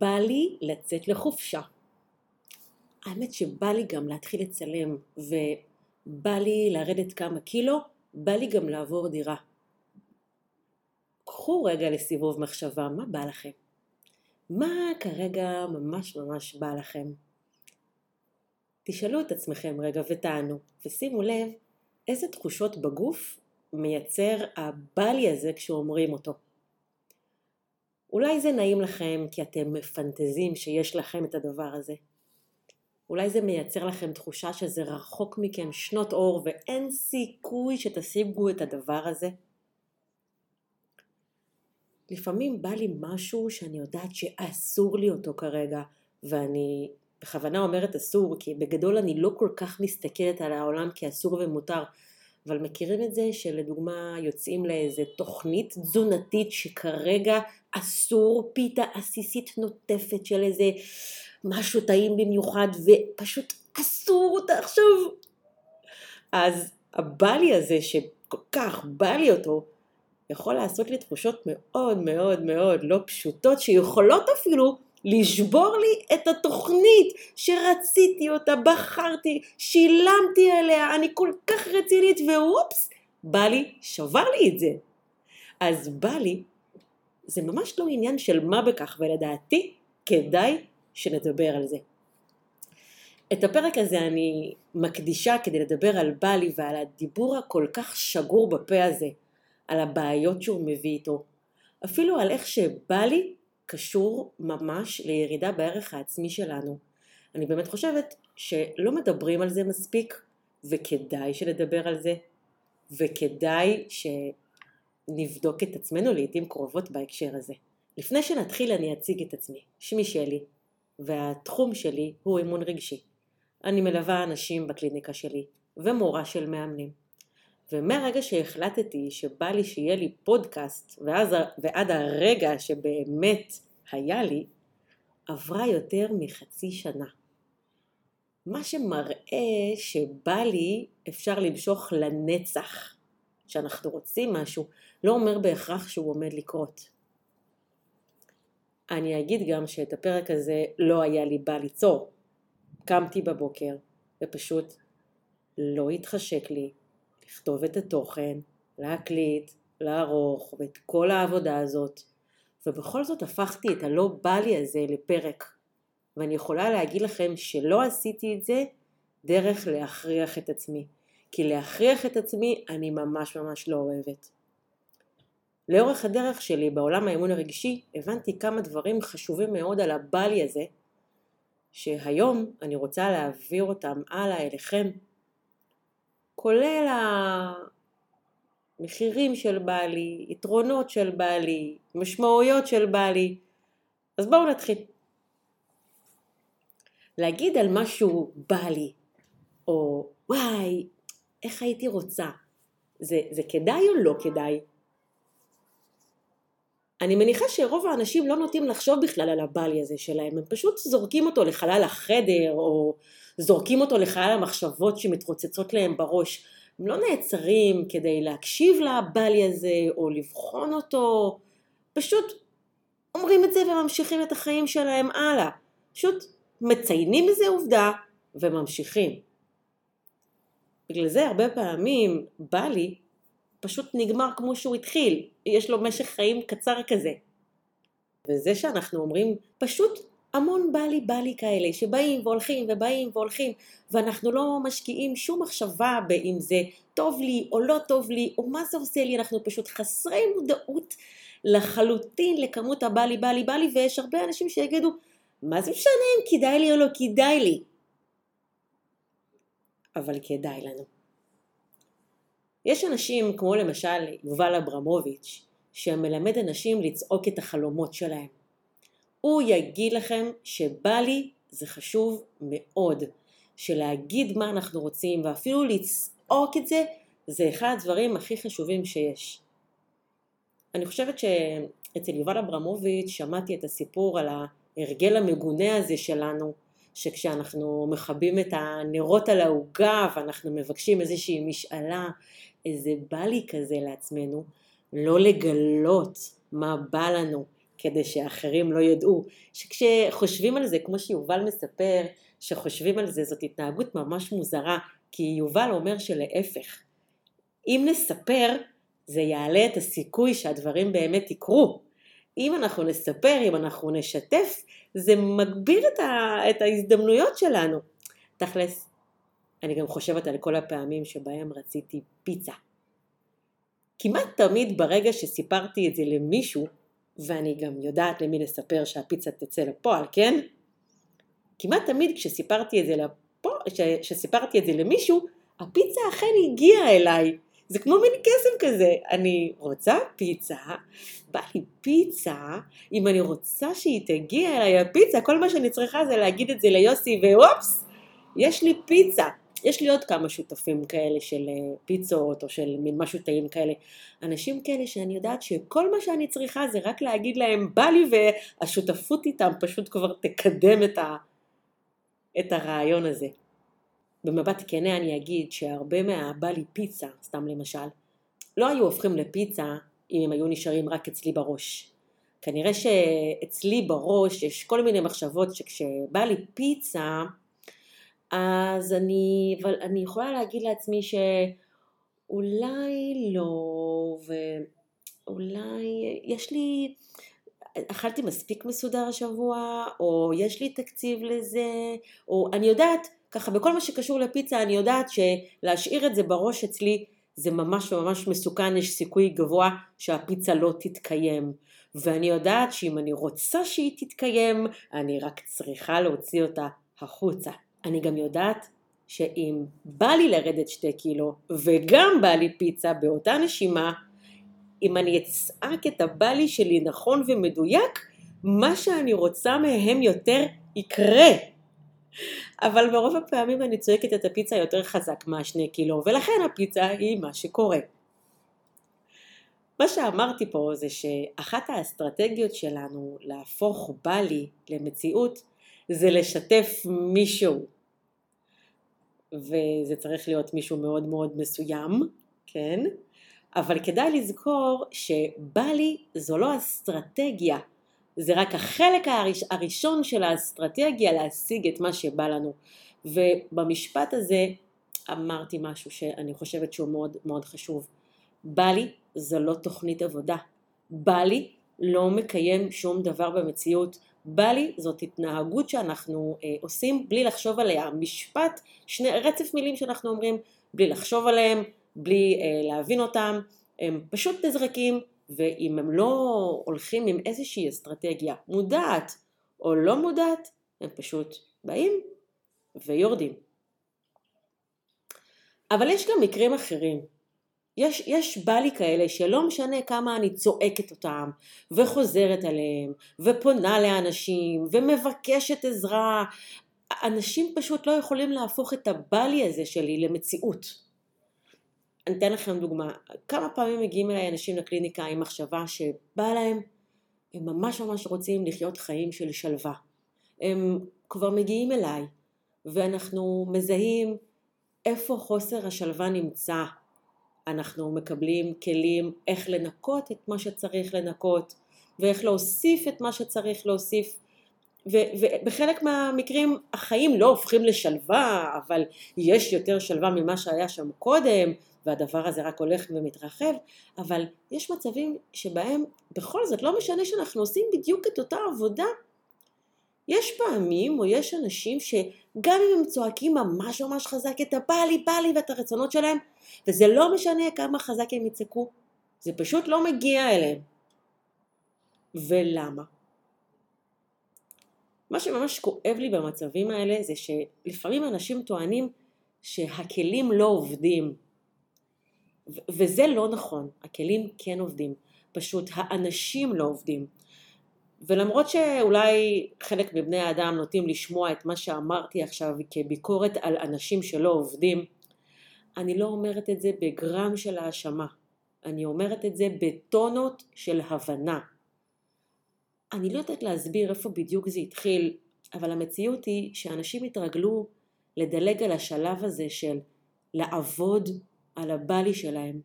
בא לי לצאת לחופשה. האמת שבא לי גם להתחיל לצלם, ובא לי לרדת כמה קילו, בא לי גם לעבור דירה. קחו רגע לסיבוב מחשבה, מה בא לכם? מה כרגע ממש ממש בא לכם? תשאלו את עצמכם רגע ותענו, ושימו לב איזה תחושות בגוף מייצר הבא לי הזה כשאומרים אותו. אולי זה נעים לכם כי אתם מפנטזים שיש לכם את הדבר הזה. אולי זה מייצר לכם תחושה שזה רחוק מכם שנות אור ואין סיכוי שתשיגו את הדבר הזה. לפעמים בא לי משהו שאני יודעת שאסור לי אותו כרגע, ואני בכוונה אומרת אסור, כי בגדול אני לא כל כך מסתכלת על העולם כאסור ומותר, אבל מכירים את זה שלדוגמה יוצאים לאיזה תוכנית תזונתית שכרגע אסור פיתה עסיסית נוטפת של איזה משהו טעים במיוחד ופשוט אסור אותה עכשיו. אז הבא לי הזה שכל כך בא לי אותו יכול לעשות לי תחושות מאוד מאוד מאוד לא פשוטות שיכולות אפילו לשבור לי את התוכנית שרציתי אותה, בחרתי, שילמתי עליה, אני כל כך רצינית ואופס, בא לי, שבר לי את זה. אז בא לי, זה ממש לא עניין של מה בכך, ולדעתי כדאי שנדבר על זה. את הפרק הזה אני מקדישה כדי לדבר על בא לי ועל הדיבור הכל כך שגור בפה הזה, על הבעיות שהוא מביא איתו, אפילו על איך שבא לי קשור ממש לירידה בערך העצמי שלנו. אני באמת חושבת שלא מדברים על זה מספיק, וכדאי שנדבר על זה, וכדאי שנבדוק את עצמנו לעיתים קרובות בהקשר הזה. לפני שנתחיל אני אציג את עצמי. שמי שלי, והתחום שלי הוא אימון רגשי. אני מלווה אנשים בקליניקה שלי, ומורה של מאמנים. ומהרגע שהחלטתי שבא לי שיהיה לי פודקאסט, ואז, ועד הרגע שבאמת היה לי, עברה יותר מחצי שנה. מה שמראה שבא לי אפשר למשוך לנצח. כשאנחנו רוצים משהו, לא אומר בהכרח שהוא עומד לקרות. אני אגיד גם שאת הפרק הזה לא היה לי בא ליצור. קמתי בבוקר ופשוט לא התחשק לי לכתוב את התוכן, להקליט, לערוך ואת כל העבודה הזאת, ובכל זאת הפכתי את הלא בא לי הזה לפרק. ואני יכולה להגיד לכם שלא עשיתי את זה דרך להכריח את עצמי. כי להכריח את עצמי אני ממש ממש לא אוהבת. לאורך הדרך שלי בעולם האמון הרגשי הבנתי כמה דברים חשובים מאוד על הבא לי הזה, שהיום אני רוצה להעביר אותם הלאה אליכם כולל המחירים של בעלי, יתרונות של בעלי, משמעויות של בעלי. אז בואו נתחיל. להגיד על משהו בא לי, או וואי, איך הייתי רוצה, זה, זה כדאי או לא כדאי? אני מניחה שרוב האנשים לא נוטים לחשוב בכלל על הבלי הזה שלהם, הם פשוט זורקים אותו לחלל החדר, או זורקים אותו לחלל המחשבות שמתרוצצות להם בראש. הם לא נעצרים כדי להקשיב לבלי הזה, או לבחון אותו, פשוט אומרים את זה וממשיכים את החיים שלהם הלאה. פשוט מציינים איזה עובדה וממשיכים. בגלל זה הרבה פעמים בא לי פשוט נגמר כמו שהוא התחיל, יש לו משך חיים קצר כזה. וזה שאנחנו אומרים פשוט המון בא לי בא לי כאלה שבאים והולכים ובאים והולכים ואנחנו לא משקיעים שום מחשבה באם זה טוב לי או לא טוב לי או מה זה עושה לי, אנחנו פשוט חסרי מודעות לחלוטין לכמות הבא לי בא לי בא לי ויש הרבה אנשים שיגידו מה זה משנה אם כדאי לי או לא כדאי לי אבל כדאי לנו. יש אנשים כמו למשל יובל אברמוביץ' שמלמד אנשים לצעוק את החלומות שלהם. הוא יגיד לכם שבא לי זה חשוב מאוד, שלהגיד מה אנחנו רוצים ואפילו לצעוק את זה זה אחד הדברים הכי חשובים שיש. אני חושבת שאצל יובל אברמוביץ' שמעתי את הסיפור על ההרגל המגונה הזה שלנו שכשאנחנו מכבים את הנרות על העוגה ואנחנו מבקשים איזושהי משאלה, איזה בא לי כזה לעצמנו, לא לגלות מה בא לנו, כדי שאחרים לא ידעו, שכשחושבים על זה, כמו שיובל מספר, שחושבים על זה, זאת התנהגות ממש מוזרה, כי יובל אומר שלהפך, אם נספר, זה יעלה את הסיכוי שהדברים באמת יקרו. אם אנחנו נספר, אם אנחנו נשתף, זה מגביר את, ה, את ההזדמנויות שלנו. תכלס, אני גם חושבת על כל הפעמים שבהם רציתי פיצה. כמעט תמיד ברגע שסיפרתי את זה למישהו, ואני גם יודעת למי לספר שהפיצה תצא לפועל, כן? כמעט תמיד כשסיפרתי את זה, לפו, כשסיפרתי את זה למישהו, הפיצה אכן הגיעה אליי. זה כמו מין קסם כזה, אני רוצה פיצה, בא לי פיצה, אם אני רוצה שהיא תגיע אליי הפיצה, כל מה שאני צריכה זה להגיד את זה ליוסי, ואופס, יש לי פיצה. יש לי עוד כמה שותפים כאלה של אה, פיצות או של מין משהו טעים כאלה. אנשים כאלה שאני יודעת שכל מה שאני צריכה זה רק להגיד להם בא לי והשותפות איתם פשוט כבר תקדם את, ה, את הרעיון הזה. במבט כנה אני אגיד שהרבה מהבא לי פיצה, סתם למשל, לא היו הופכים לפיצה אם הם היו נשארים רק אצלי בראש. כנראה שאצלי בראש יש כל מיני מחשבות שכשבא לי פיצה אז אני, אבל אני יכולה להגיד לעצמי שאולי לא, ואולי יש לי, אכלתי מספיק מסודר השבוע, או יש לי תקציב לזה, או אני יודעת, ככה בכל מה שקשור לפיצה אני יודעת שלהשאיר את זה בראש אצלי זה ממש ממש מסוכן, יש סיכוי גבוה שהפיצה לא תתקיים. ואני יודעת שאם אני רוצה שהיא תתקיים, אני רק צריכה להוציא אותה החוצה. אני גם יודעת שאם בא לי לרדת שתי קילו וגם בא לי פיצה באותה נשימה, אם אני אצעק את הבא לי שלי נכון ומדויק, מה שאני רוצה מהם יותר יקרה. אבל ברוב הפעמים אני צועקת את הפיצה יותר חזק מהשני קילו, ולכן הפיצה היא מה שקורה. מה שאמרתי פה זה שאחת האסטרטגיות שלנו להפוך בא לי למציאות זה לשתף מישהו. וזה צריך להיות מישהו מאוד מאוד מסוים, כן? אבל כדאי לזכור שבא לי זו לא אסטרטגיה, זה רק החלק הראש, הראשון של האסטרטגיה להשיג את מה שבא לנו. ובמשפט הזה אמרתי משהו שאני חושבת שהוא מאוד מאוד חשוב. בא לי זו לא תוכנית עבודה. בא לי לא מקיים שום דבר במציאות. בא לי זאת התנהגות שאנחנו אה, עושים בלי לחשוב עליה. משפט, שני, רצף מילים שאנחנו אומרים בלי לחשוב עליהם, בלי אה, להבין אותם, הם פשוט נזרקים, ואם הם לא הולכים עם איזושהי אסטרטגיה מודעת או לא מודעת, הם פשוט באים ויורדים. אבל יש גם מקרים אחרים. יש, יש בא לי כאלה שלא משנה כמה אני צועקת אותם וחוזרת עליהם ופונה לאנשים ומבקשת עזרה, אנשים פשוט לא יכולים להפוך את הבא לי הזה שלי למציאות. אני אתן לכם דוגמה, כמה פעמים מגיעים אליי אנשים לקליניקה עם מחשבה שבא להם, הם ממש ממש רוצים לחיות חיים של שלווה. הם כבר מגיעים אליי ואנחנו מזהים איפה חוסר השלווה נמצא אנחנו מקבלים כלים איך לנקות את מה שצריך לנקות ואיך להוסיף את מה שצריך להוסיף. ובחלק מהמקרים החיים לא הופכים לשלווה אבל יש יותר שלווה ממה שהיה שם קודם והדבר הזה רק הולך ומתרחב אבל יש מצבים שבהם בכל זאת לא משנה שאנחנו עושים בדיוק את אותה עבודה. יש פעמים או יש אנשים שגם אם הם צועקים ממש ממש חזק את הבא לי בא לי ואת הרצונות שלהם וזה לא משנה כמה חזק הם יצעקו, זה פשוט לא מגיע אליהם. ולמה? מה שממש כואב לי במצבים האלה זה שלפעמים אנשים טוענים שהכלים לא עובדים. וזה לא נכון, הכלים כן עובדים, פשוט האנשים לא עובדים. ולמרות שאולי חלק מבני האדם נוטים לשמוע את מה שאמרתי עכשיו כביקורת על אנשים שלא עובדים, אני לא אומרת את זה בגרם של האשמה, אני אומרת את זה בטונות של הבנה. אני לא יודעת להסביר איפה בדיוק זה התחיל, אבל המציאות היא שאנשים התרגלו לדלג על השלב הזה של לעבוד על הבלי שלהם.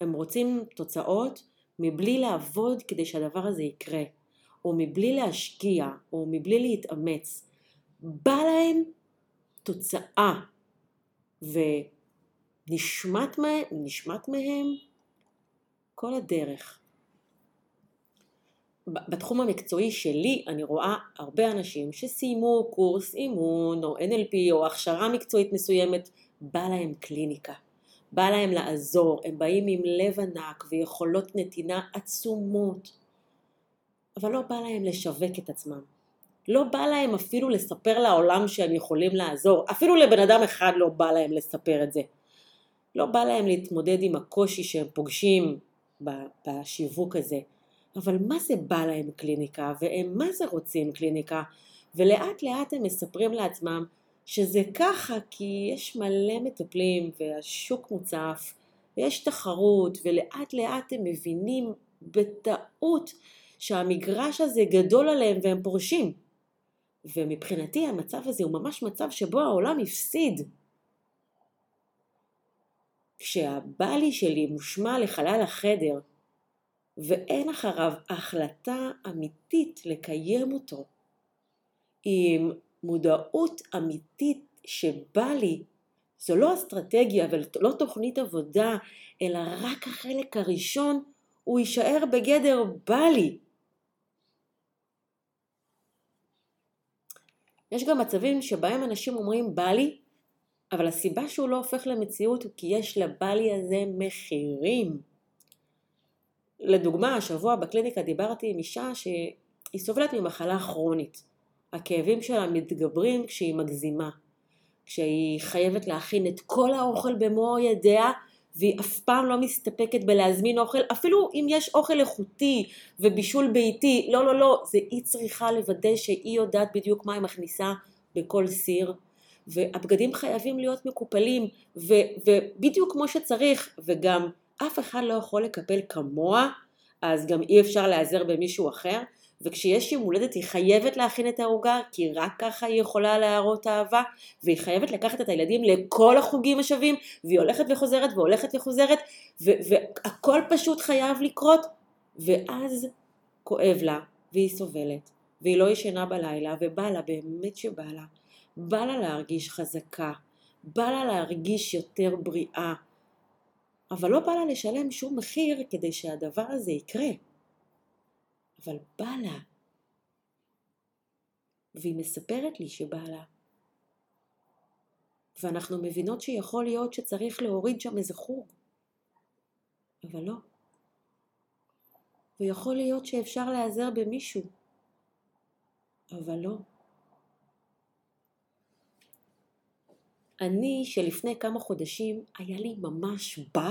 הם רוצים תוצאות מבלי לעבוד כדי שהדבר הזה יקרה. או מבלי להשקיע, או מבלי להתאמץ, בא להם תוצאה, ונשמט נשמט מהם כל הדרך. בתחום המקצועי שלי אני רואה הרבה אנשים שסיימו קורס אימון או NLP או הכשרה מקצועית מסוימת, בא להם קליניקה, בא להם לעזור, הם באים עם לב ענק ויכולות נתינה עצומות, אבל לא בא להם לשווק את עצמם. לא בא להם אפילו לספר לעולם שהם יכולים לעזור, אפילו לבן אדם אחד לא בא להם לספר את זה. לא בא להם להתמודד עם הקושי שהם פוגשים בשיווק הזה. אבל מה זה בא להם קליניקה, והם מה זה רוצים קליניקה, ולאט לאט הם מספרים לעצמם שזה ככה כי יש מלא מטפלים והשוק מוצף ויש תחרות ולאט לאט הם מבינים בטעות שהמגרש הזה גדול עליהם והם פורשים. ומבחינתי המצב הזה הוא ממש מצב שבו העולם הפסיד. כשהבעלי שלי מושמע לחלל החדר ואין אחריו החלטה אמיתית לקיים אותו, עם מודעות אמיתית שבא לי, זו לא אסטרטגיה ולא תוכנית עבודה, אלא רק החלק הראשון, הוא יישאר בגדר בא לי. יש גם מצבים שבהם אנשים אומרים בא לי, אבל הסיבה שהוא לא הופך למציאות הוא כי יש לבא לי הזה מחירים. לדוגמה, השבוע בקליניקה דיברתי עם אישה שהיא סובלת ממחלה כרונית. הכאבים שלה מתגברים כשהיא מגזימה. כשהיא חייבת להכין את כל האוכל במו ידיה והיא אף פעם לא מסתפקת בלהזמין אוכל, אפילו אם יש אוכל איכותי ובישול ביתי, לא לא לא, זה היא צריכה לוודא שהיא יודעת בדיוק מה היא מכניסה בכל סיר, והבגדים חייבים להיות מקופלים, ו, ובדיוק כמו שצריך, וגם אף אחד לא יכול לקפל כמוה, אז גם אי אפשר להיעזר במישהו אחר, וכשיש יום הולדת היא חייבת להכין את העוגה, כי רק ככה היא יכולה להראות אהבה, והיא חייבת לקחת את הילדים לכל החוגים השווים, והיא הולכת וחוזרת והולכת וחוזרת, והכל פשוט חייב לקרות, ואז כואב לה, והיא סובלת, והיא לא ישנה בלילה, ובא לה, באמת שבא לה, בא לה להרגיש חזקה, בא לה להרגיש יותר בריאה, אבל לא בא לה לשלם שום מחיר כדי שהדבר הזה יקרה. אבל בא לה. והיא מספרת לי שבא לה. ואנחנו מבינות שיכול להיות שצריך להוריד שם איזה חוג. אבל לא. ויכול להיות שאפשר להיעזר במישהו. אבל לא. אני, שלפני כמה חודשים היה לי ממש בא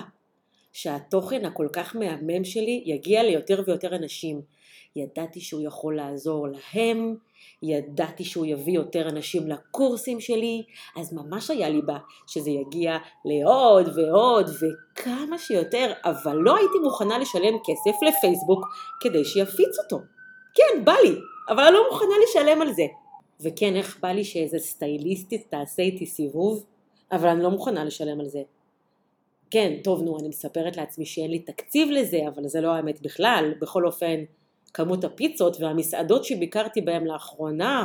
שהתוכן הכל כך מהמם שלי יגיע ליותר ויותר אנשים. ידעתי שהוא יכול לעזור להם, ידעתי שהוא יביא יותר אנשים לקורסים שלי, אז ממש היה לי בה שזה יגיע לעוד ועוד וכמה שיותר, אבל לא הייתי מוכנה לשלם כסף לפייסבוק כדי שיפיץ אותו. כן, בא לי, אבל אני לא מוכנה לשלם על זה. וכן, איך בא לי שאיזה סטייליסטית תעשה איתי סיבוב, אבל אני לא מוכנה לשלם על זה. כן, טוב נו, אני מספרת לעצמי שאין לי תקציב לזה, אבל זה לא האמת בכלל. בכל אופן, כמות הפיצות והמסעדות שביקרתי בהן לאחרונה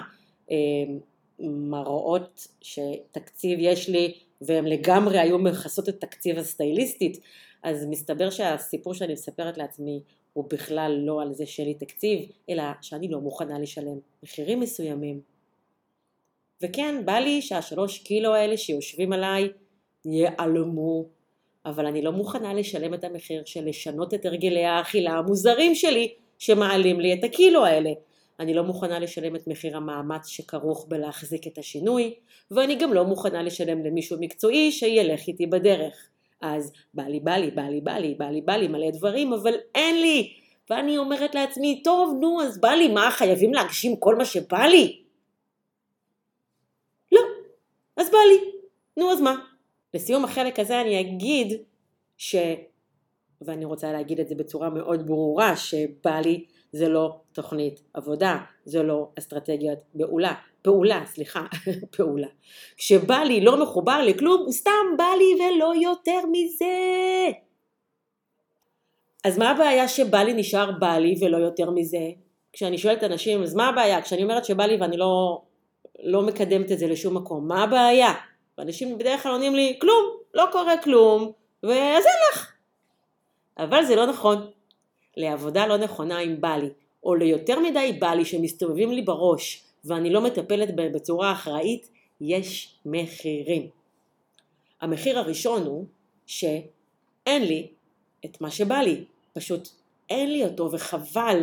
אה, מראות שתקציב יש לי והם לגמרי היו מכסות את תקציב הסטייליסטית אז מסתבר שהסיפור שאני מספרת לעצמי הוא בכלל לא על זה שאין לי תקציב אלא שאני לא מוכנה לשלם מחירים מסוימים וכן בא לי שהשלוש קילו האלה שיושבים עליי ייעלמו אבל אני לא מוכנה לשלם את המחיר של לשנות את הרגלי האכילה המוזרים שלי שמעלים לי את הקילו האלה. אני לא מוכנה לשלם את מחיר המאמץ שכרוך בלהחזיק את השינוי, ואני גם לא מוכנה לשלם למישהו מקצועי שילך איתי בדרך. אז בא לי, בא לי, בא לי, בא לי, בא לי, בא לי מלא דברים, אבל אין לי. ואני אומרת לעצמי, טוב, נו, אז בא לי, מה, חייבים להגשים כל מה שבא לי? לא, אז בא לי. נו, אז מה? לסיום החלק הזה אני אגיד ש... ואני רוצה להגיד את זה בצורה מאוד ברורה, שבא לי זה לא תוכנית עבודה, זה לא אסטרטגיית פעולה, פעולה, סליחה, פעולה. כשבא לי לא מחובר לכלום, הוא סתם בא לי ולא יותר מזה. אז מה הבעיה שבא לי נשאר בא לי ולא יותר מזה? כשאני שואלת אנשים, אז מה הבעיה? כשאני אומרת שבא לי ואני לא, לא מקדמת את זה לשום מקום, מה הבעיה? ואנשים בדרך כלל עונים לי, כלום, לא קורה כלום, ואז אין לך. אבל זה לא נכון. לעבודה לא נכונה עם בא לי, או ליותר מדי בא לי שמסתובבים לי בראש, ואני לא מטפלת בהם בצורה אחראית, יש מחירים. המחיר הראשון הוא שאין לי את מה שבא לי, פשוט אין לי אותו וחבל,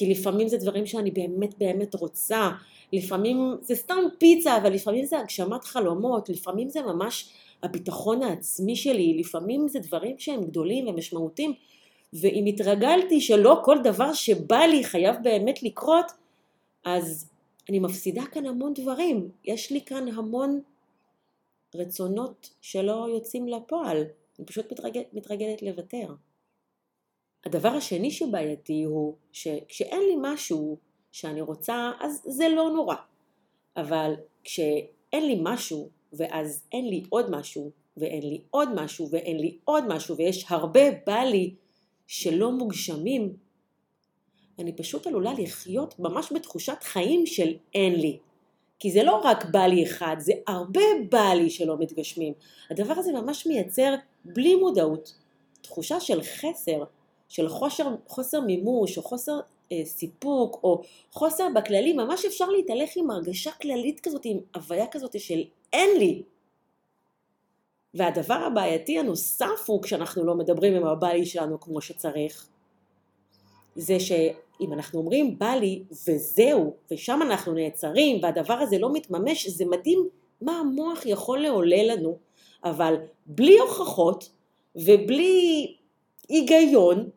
כי לפעמים זה דברים שאני באמת באמת רוצה, לפעמים זה סתם פיצה, אבל לפעמים זה הגשמת חלומות, לפעמים זה ממש הביטחון העצמי שלי, לפעמים זה דברים שהם גדולים ומשמעותיים, ואם התרגלתי שלא כל דבר שבא לי חייב באמת לקרות, אז אני מפסידה כאן המון דברים. יש לי כאן המון רצונות שלא יוצאים לפועל. אני פשוט מתרגל, מתרגלת לוותר. הדבר השני שבעייתי הוא שכשאין לי משהו שאני רוצה, אז זה לא נורא. אבל כשאין לי משהו, ואז אין לי עוד משהו, ואין לי עוד משהו, ואין לי עוד משהו, ויש הרבה בא לי שלא מוגשמים, אני פשוט עלולה לחיות ממש בתחושת חיים של אין לי. כי זה לא רק בא לי אחד, זה הרבה בא לי שלא מתגשמים. הדבר הזה ממש מייצר, בלי מודעות, תחושה של חסר, של חוסר, חוסר מימוש, או חוסר אה, סיפוק, או חוסר בכללי, ממש אפשר להתהלך עם הרגשה כללית כזאת, עם הוויה כזאת של אין לי. והדבר הבעייתי הנוסף הוא כשאנחנו לא מדברים עם הבעלי שלנו כמו שצריך, זה שאם אנחנו אומרים בא לי וזהו, ושם אנחנו נעצרים והדבר הזה לא מתממש, זה מדהים מה המוח יכול לעולל לנו, אבל בלי הוכחות ובלי היגיון,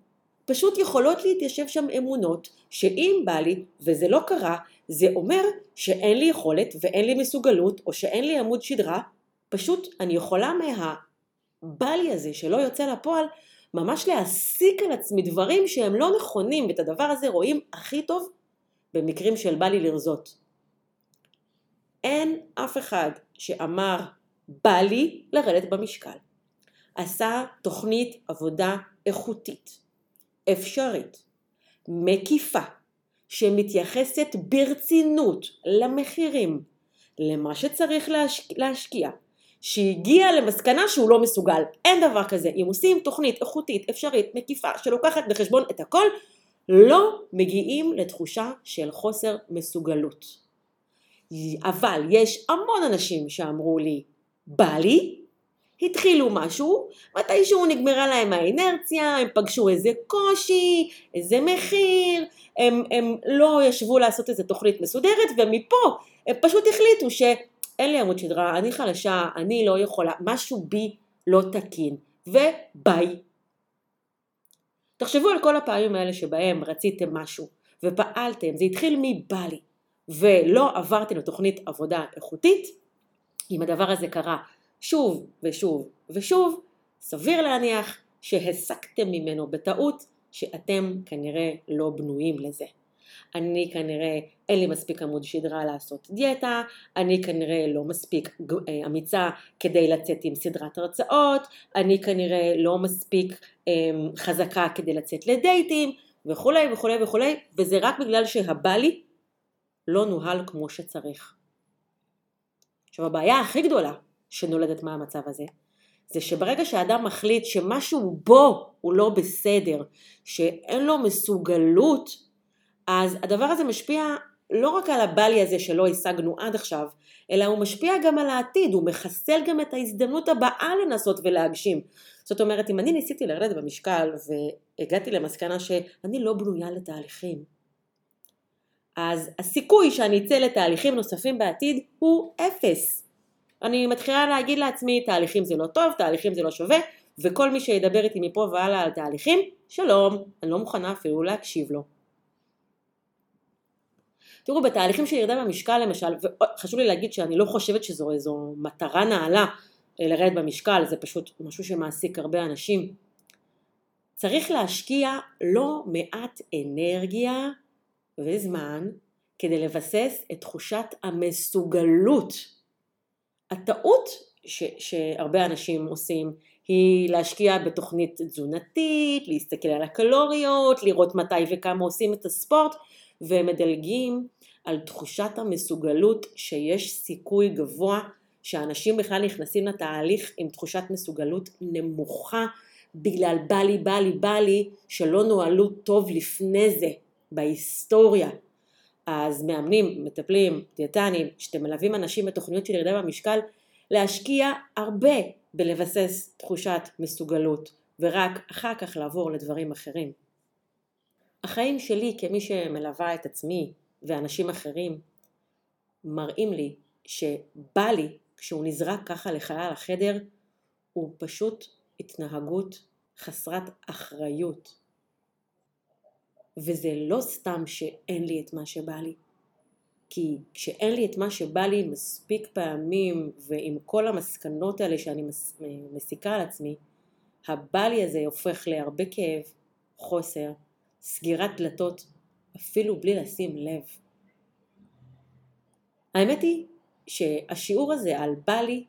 פשוט יכולות להתיישב שם אמונות שאם בא לי וזה לא קרה, זה אומר שאין לי יכולת ואין לי מסוגלות או שאין לי עמוד שדרה, פשוט אני יכולה מהבא לי הזה שלא יוצא לפועל ממש להסיק על עצמי דברים שהם לא נכונים, ואת הדבר הזה רואים הכי טוב במקרים של בא לי לרזות. אין אף אחד שאמר בא לי לרדת במשקל. עשה תוכנית עבודה איכותית, אפשרית, מקיפה, שמתייחסת ברצינות למחירים, למה שצריך להשקיע, להשקיע שהגיע למסקנה שהוא לא מסוגל. אין דבר כזה. אם עושים תוכנית איכותית, אפשרית, מקיפה, שלוקחת בחשבון את הכל, לא מגיעים לתחושה של חוסר מסוגלות. אבל יש המון אנשים שאמרו לי, בא לי, התחילו משהו, מתישהו נגמרה להם האינרציה, הם פגשו איזה קושי, איזה מחיר, הם, הם לא ישבו לעשות איזה תוכנית מסודרת, ומפה הם פשוט החליטו ש... אין לי עמוד שדרה, אני חלשה, אני לא יכולה, משהו בי לא תקין, וביי. תחשבו על כל הפעמים האלה שבהם רציתם משהו ופעלתם, זה התחיל מבא לי, ולא עברתם לתוכנית עבודה איכותית, אם הדבר הזה קרה שוב ושוב ושוב, סביר להניח שהסקתם ממנו בטעות שאתם כנראה לא בנויים לזה. אני כנראה אין לי מספיק עמוד שדרה לעשות דיאטה, אני כנראה לא מספיק אה, אמיצה כדי לצאת עם סדרת הרצאות, אני כנראה לא מספיק אמ, חזקה כדי לצאת לדייטים וכולי וכולי וכולי, וזה רק בגלל שהבא לי לא נוהל כמו שצריך. עכשיו הבעיה הכי גדולה שנולדת מהמצב הזה, זה שברגע שאדם מחליט שמשהו בו הוא לא בסדר, שאין לו מסוגלות אז הדבר הזה משפיע לא רק על הבלי הזה שלא השגנו עד עכשיו, אלא הוא משפיע גם על העתיד, הוא מחסל גם את ההזדמנות הבאה לנסות ולהגשים. זאת אומרת, אם אני ניסיתי לרדת במשקל והגעתי למסקנה שאני לא בנויה לתהליכים, אז הסיכוי שאני אצא לתהליכים נוספים בעתיד הוא אפס. אני מתחילה להגיד לעצמי, תהליכים זה לא טוב, תהליכים זה לא שווה, וכל מי שידבר איתי מפה והלאה על תהליכים, שלום, אני לא מוכנה אפילו להקשיב לו. תראו, בתהליכים של ירידה במשקל למשל, וחשוב לי להגיד שאני לא חושבת שזו איזו מטרה נעלה אה, לרדת במשקל, זה פשוט משהו שמעסיק הרבה אנשים. צריך להשקיע לא מעט אנרגיה וזמן כדי לבסס את תחושת המסוגלות. הטעות ש, שהרבה אנשים עושים היא להשקיע בתוכנית תזונתית, להסתכל על הקלוריות, לראות מתי וכמה עושים את הספורט, והם מדלגים על תחושת המסוגלות שיש סיכוי גבוה שאנשים בכלל נכנסים לתהליך עם תחושת מסוגלות נמוכה בגלל בא לי, בא לי, בא לי, שלא נוהלו טוב לפני זה בהיסטוריה. אז מאמנים, מטפלים, דיאטנים, שאתם מלווים אנשים בתוכניות של ירידה במשקל, להשקיע הרבה בלבסס תחושת מסוגלות, ורק אחר כך לעבור לדברים אחרים. החיים שלי כמי שמלווה את עצמי ואנשים אחרים מראים לי שבא לי כשהוא נזרק ככה לחלל החדר הוא פשוט התנהגות חסרת אחריות. וזה לא סתם שאין לי את מה שבא לי. כי כשאין לי את מה שבא לי מספיק פעמים ועם כל המסקנות האלה שאני מסיקה על עצמי, הבא לי הזה הופך להרבה כאב, חוסר, סגירת דלתות, אפילו בלי לשים לב. האמת היא שהשיעור הזה על בא לי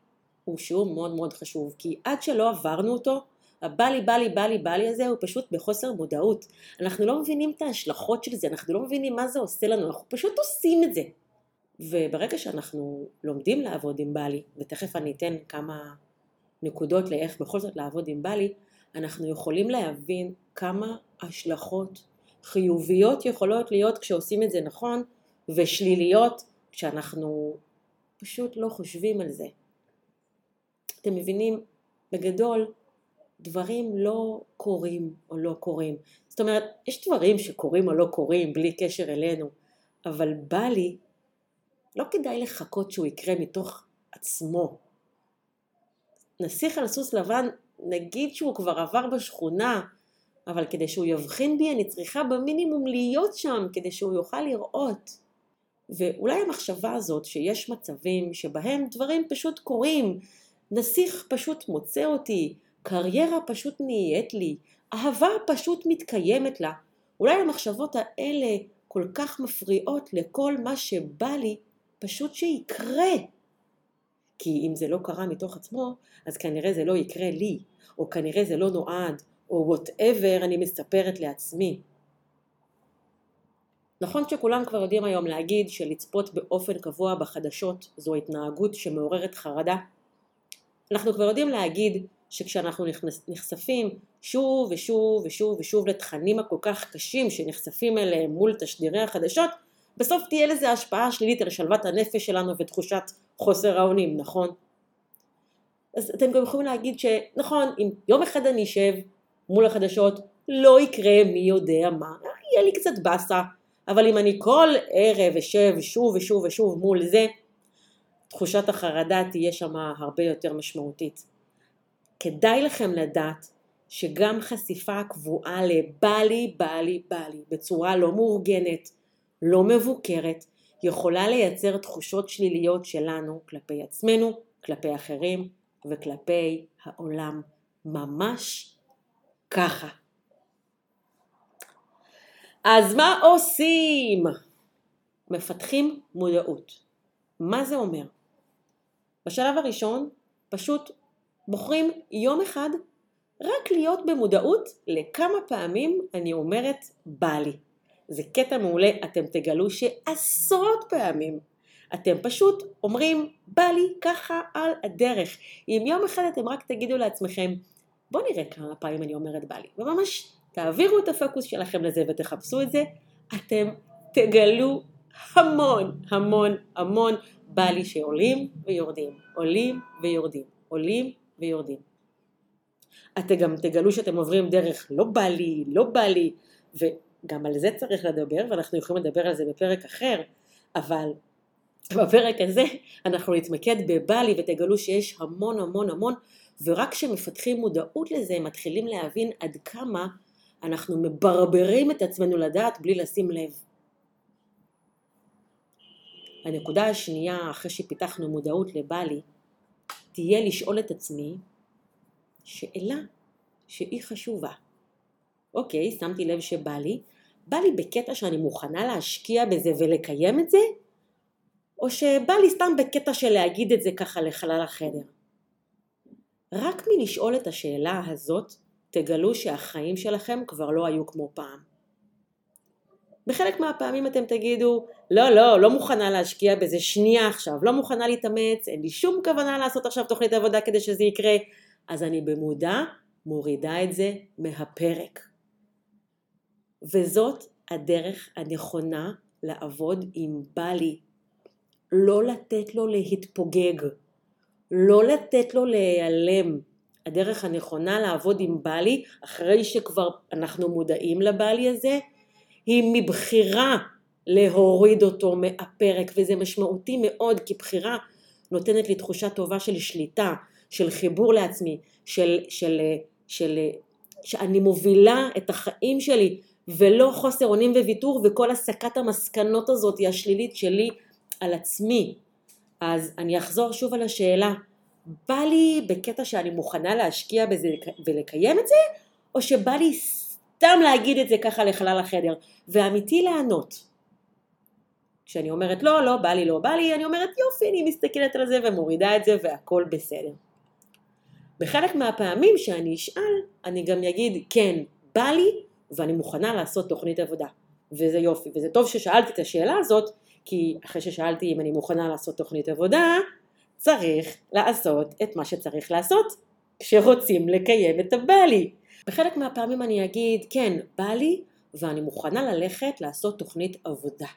הוא שיעור מאוד מאוד חשוב, כי עד שלא עברנו אותו, הבא לי, בא לי, בא לי, בא לי הזה הוא פשוט בחוסר מודעות. אנחנו לא מבינים את ההשלכות של זה, אנחנו לא מבינים מה זה עושה לנו, אנחנו פשוט עושים את זה. וברגע שאנחנו לומדים לעבוד עם בא לי, ותכף אני אתן כמה נקודות לאיך בכל זאת לעבוד עם בא לי, אנחנו יכולים להבין כמה השלכות חיוביות יכולות להיות כשעושים את זה נכון, ושליליות כשאנחנו פשוט לא חושבים על זה. אתם מבינים? בגדול, דברים לא קורים או לא קורים. זאת אומרת, יש דברים שקורים או לא קורים בלי קשר אלינו, אבל בא לי, לא כדאי לחכות שהוא יקרה מתוך עצמו. נסיך על סוס לבן, נגיד שהוא כבר עבר בשכונה, אבל כדי שהוא יבחין בי אני צריכה במינימום להיות שם כדי שהוא יוכל לראות. ואולי המחשבה הזאת שיש מצבים שבהם דברים פשוט קורים, נסיך פשוט מוצא אותי, קריירה פשוט נהיית לי, אהבה פשוט מתקיימת לה. אולי המחשבות האלה כל כך מפריעות לכל מה שבא לי פשוט שיקרה. כי אם זה לא קרה מתוך עצמו, אז כנראה זה לא יקרה לי, או כנראה זה לא נועד, או וואטאבר אני מספרת לעצמי. נכון שכולם כבר יודעים היום להגיד שלצפות באופן קבוע בחדשות זו התנהגות שמעוררת חרדה? אנחנו כבר יודעים להגיד שכשאנחנו נחשפים שוב ושוב ושוב ושוב לתכנים הכל כך קשים שנחשפים אליהם מול תשדירי החדשות, בסוף תהיה לזה השפעה שלילית על שלוות הנפש שלנו ותחושת חוסר האונים, נכון? אז אתם גם יכולים להגיד שנכון, אם יום אחד אני אשב מול החדשות, לא יקרה מי יודע מה, יהיה לי קצת באסה, אבל אם אני כל ערב אשב שוב ושוב ושוב מול זה, תחושת החרדה תהיה שם הרבה יותר משמעותית. כדאי לכם לדעת שגם חשיפה קבועה לבא לי, בא לי, בא לי, בצורה לא מאורגנת, לא מבוקרת, יכולה לייצר תחושות שליליות שלנו כלפי עצמנו, כלפי אחרים וכלפי העולם. ממש ככה. אז מה עושים? מפתחים מודעות. מה זה אומר? בשלב הראשון פשוט בוחרים יום אחד רק להיות במודעות לכמה פעמים אני אומרת בא לי. זה קטע מעולה, אתם תגלו שעשרות פעמים אתם פשוט אומרים בא לי ככה על הדרך. אם יום אחד אתם רק תגידו לעצמכם בואו נראה כמה פעמים אני אומרת בא לי, וממש תעבירו את הפוקוס שלכם לזה ותחפשו את זה, אתם תגלו המון המון המון בא לי שעולים ויורדים, עולים ויורדים, עולים ויורדים. אתם גם תגלו שאתם עוברים דרך לא בא לי, לא בא לי, וגם על זה צריך לדבר, ואנחנו יכולים לדבר על זה בפרק אחר, אבל בפרק הזה אנחנו נתמקד בבא לי ותגלו שיש המון המון המון, ורק כשמפתחים מודעות לזה מתחילים להבין עד כמה אנחנו מברברים את עצמנו לדעת בלי לשים לב. הנקודה השנייה אחרי שפיתחנו מודעות לבלי תהיה לשאול את עצמי שאלה שהיא חשובה. אוקיי, שמתי לב שבא לי, בא לי בקטע שאני מוכנה להשקיע בזה ולקיים את זה, או שבא לי סתם בקטע של להגיד את זה ככה לחלל החדר. רק מלשאול את השאלה הזאת תגלו שהחיים שלכם כבר לא היו כמו פעם. בחלק מהפעמים אתם תגידו, לא, לא, לא מוכנה להשקיע בזה שנייה עכשיו, לא מוכנה להתאמץ, אין לי שום כוונה לעשות עכשיו תוכנית עבודה כדי שזה יקרה, אז אני במודע מורידה את זה מהפרק. וזאת הדרך הנכונה לעבוד עם בלי. לא לתת לו להתפוגג, לא לתת לו להיעלם. הדרך הנכונה לעבוד עם בלי, אחרי שכבר אנחנו מודעים לבלי הזה, היא מבחירה להוריד אותו מהפרק, וזה משמעותי מאוד, כי בחירה נותנת לי תחושה טובה של שליטה, של חיבור לעצמי, של, של, של, של שאני מובילה את החיים שלי, ולא חוסר אונים וויתור וכל הסקת המסקנות הזאת היא השלילית שלי על עצמי. אז אני אחזור שוב על השאלה, בא לי בקטע שאני מוכנה להשקיע בזה ולקיים את זה, או שבא לי סתם להגיד את זה ככה לחלל החדר, ואמיתי לענות. כשאני אומרת לא, לא, בא לי, לא בא לי, אני אומרת יופי, אני מסתכלת על זה ומורידה את זה והכל בסדר. בחלק מהפעמים שאני אשאל, אני גם אגיד כן, בא לי ואני מוכנה לעשות תוכנית עבודה. וזה יופי, וזה טוב ששאלתי את השאלה הזאת, כי אחרי ששאלתי אם אני מוכנה לעשות תוכנית עבודה, צריך לעשות את מה שצריך לעשות כשרוצים לקיים את הבא לי. בחלק מהפעמים אני אגיד, כן, בא לי, ואני מוכנה ללכת לעשות תוכנית עבודה.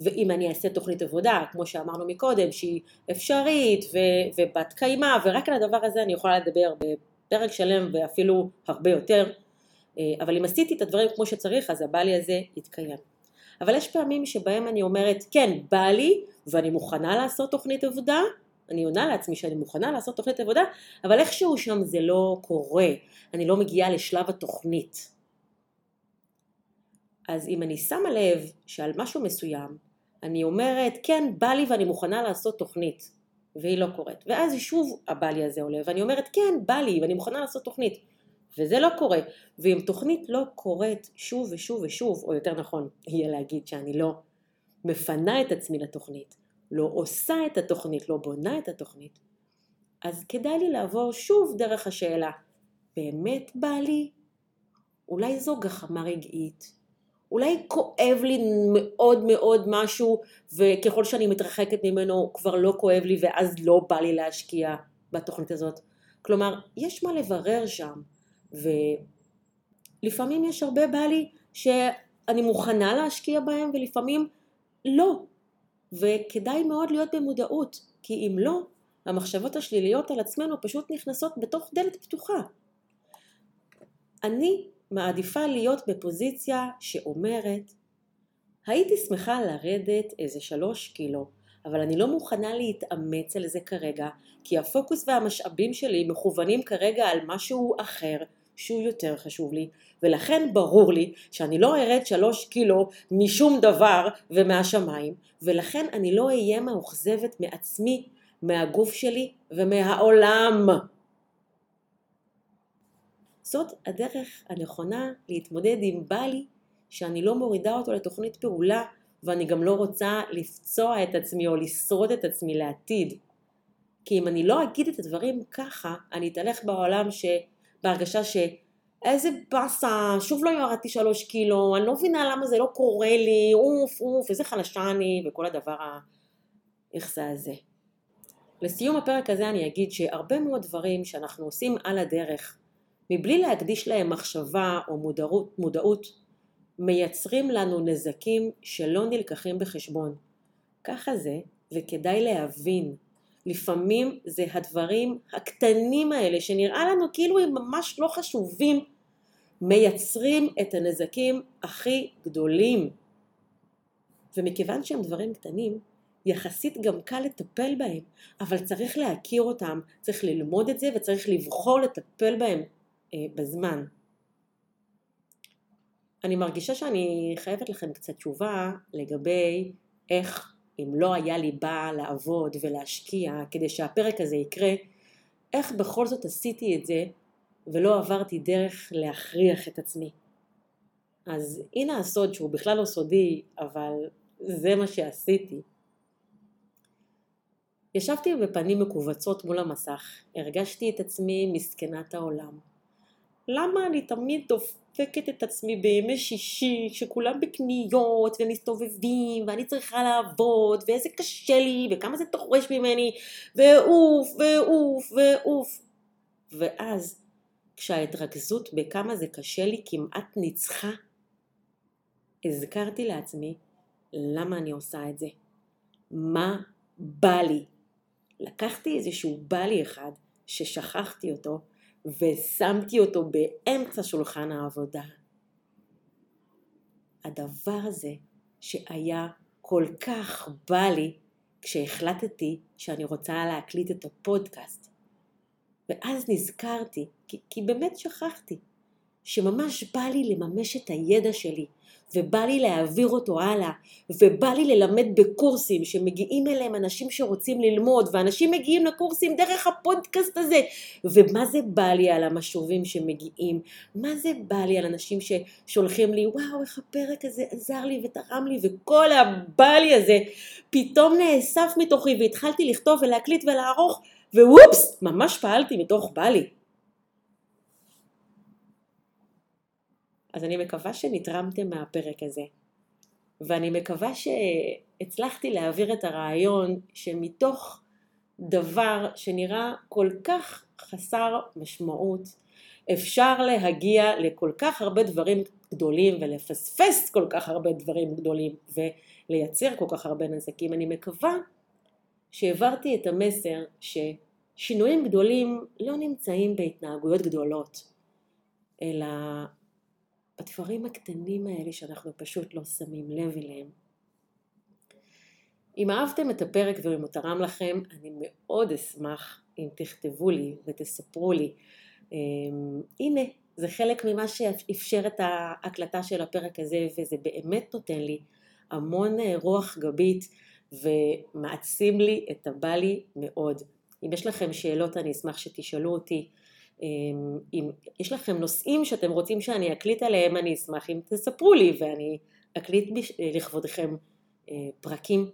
ואם אני אעשה תוכנית עבודה, כמו שאמרנו מקודם, שהיא אפשרית ו- ובת קיימא, ורק על הדבר הזה אני יכולה לדבר בפרק שלם ואפילו הרבה יותר, אה, אבל אם עשיתי את הדברים כמו שצריך, אז הבא לי הזה יתקיים. אבל יש פעמים שבהם אני אומרת, כן, בא לי, ואני מוכנה לעשות תוכנית עבודה, אני עונה לעצמי שאני מוכנה לעשות תוכנית עבודה, אבל איכשהו שם זה לא קורה, אני לא מגיעה לשלב התוכנית. אז אם אני שמה לב שעל משהו מסוים אני אומרת כן בא לי ואני מוכנה לעשות תוכנית והיא לא קורית. ואז שוב הבא לי הזה עולה ואני אומרת כן בא לי ואני מוכנה לעשות תוכנית וזה לא קורה. ואם תוכנית לא קורית שוב ושוב ושוב או יותר נכון יהיה להגיד שאני לא מפנה את עצמי לתוכנית לא עושה את התוכנית לא בונה את התוכנית אז כדאי לי לעבור שוב דרך השאלה באמת בא לי? אולי זו גחמה רגעית אולי כואב לי מאוד מאוד משהו וככל שאני מתרחקת ממנו כבר לא כואב לי ואז לא בא לי להשקיע בתוכנית הזאת. כלומר, יש מה לברר שם ולפעמים יש הרבה בא לי שאני מוכנה להשקיע בהם ולפעמים לא. וכדאי מאוד להיות במודעות כי אם לא, המחשבות השליליות על עצמנו פשוט נכנסות בתוך דלת פתוחה. אני מעדיפה להיות בפוזיציה שאומרת הייתי שמחה לרדת איזה שלוש קילו, אבל אני לא מוכנה להתאמץ על זה כרגע, כי הפוקוס והמשאבים שלי מכוונים כרגע על משהו אחר שהוא יותר חשוב לי, ולכן ברור לי שאני לא ארד שלוש קילו משום דבר ומהשמיים, ולכן אני לא אהיה מאוכזבת מעצמי, מהגוף שלי ומהעולם. זאת הדרך הנכונה להתמודד עם ב"בא לי" שאני לא מורידה אותו לתוכנית פעולה ואני גם לא רוצה לפצוע את עצמי או לשרוט את עצמי לעתיד. כי אם אני לא אגיד את הדברים ככה, אני אתהלך בעולם ש... בהרגשה ש... איזה באסה, שוב לא ירדתי שלוש קילו, אני לא מבינה למה זה לא קורה לי, אוף אוף, איזה חלשה אני, וכל הדבר האיכסה הזה. לסיום הפרק הזה אני אגיד שהרבה מאוד דברים שאנחנו עושים על הדרך מבלי להקדיש להם מחשבה או מודעות, מודעות מייצרים לנו נזקים שלא נלקחים בחשבון. ככה זה, וכדאי להבין. לפעמים זה הדברים הקטנים האלה שנראה לנו כאילו הם ממש לא חשובים, מייצרים את הנזקים הכי גדולים. ומכיוון שהם דברים קטנים, יחסית גם קל לטפל בהם, אבל צריך להכיר אותם, צריך ללמוד את זה וצריך לבחור לטפל בהם אה, בזמן. אני מרגישה שאני חייבת לכם קצת תשובה לגבי איך אם לא היה לי בא לעבוד ולהשקיע כדי שהפרק הזה יקרה, איך בכל זאת עשיתי את זה ולא עברתי דרך להכריח את עצמי. אז הנה הסוד שהוא בכלל לא סודי, אבל זה מה שעשיתי. ישבתי בפנים מכווצות מול המסך, הרגשתי את עצמי מסכנת העולם. למה אני תמיד דופקת את עצמי בימי שישי, שכולם בקניות ומסתובבים, ואני צריכה לעבוד, ואיזה קשה לי, וכמה זה דורש ממני, ואוף, ואוף, ואוף. ואז, כשההתרכזות בכמה זה קשה לי כמעט ניצחה, הזכרתי לעצמי למה אני עושה את זה. מה בא לי. לקחתי איזשהו בא לי אחד ששכחתי אותו ושמתי אותו באמצע שולחן העבודה. הדבר הזה שהיה כל כך בא לי כשהחלטתי שאני רוצה להקליט את הפודקאסט. ואז נזכרתי, כי, כי באמת שכחתי, שממש בא לי לממש את הידע שלי, ובא לי להעביר אותו הלאה, ובא לי ללמד בקורסים שמגיעים אליהם אנשים שרוצים ללמוד, ואנשים מגיעים לקורסים דרך הפודקאסט הזה, ומה זה בא לי על המשובים שמגיעים, מה זה בא לי על אנשים ששולחים לי, וואו איך הפרק הזה עזר לי ותרם לי, וכל הבא לי הזה פתאום נאסף מתוכי, והתחלתי לכתוב ולהקליט ולערוך, ווופס, ממש פעלתי מתוך בא לי. אז אני מקווה שנתרמתם מהפרק הזה, ואני מקווה שהצלחתי להעביר את הרעיון שמתוך דבר שנראה כל כך חסר משמעות, אפשר להגיע לכל כך הרבה דברים גדולים ולפספס כל כך הרבה דברים גדולים ולייצר כל כך הרבה נזקים. אני מקווה שהעברתי את המסר ששינויים גדולים לא נמצאים בהתנהגויות גדולות, אלא בדברים הקטנים האלה שאנחנו פשוט לא שמים לב אליהם. אם אהבתם את הפרק ואם הוא תרם לכם, אני מאוד אשמח אם תכתבו לי ותספרו לי. אמ, הנה, זה חלק ממה שאפשר את ההקלטה של הפרק הזה, וזה באמת נותן לי המון אה, רוח גבית ומעצים לי את הבמה מאוד. אם יש לכם שאלות אני אשמח שתשאלו אותי. אמ, אם יש לכם נושאים שאתם רוצים שאני אקליט עליהם, אני אשמח אם תספרו לי ואני אקליט לכבודכם אה, פרקים.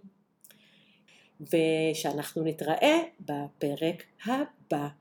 ושאנחנו נתראה בפרק הבא.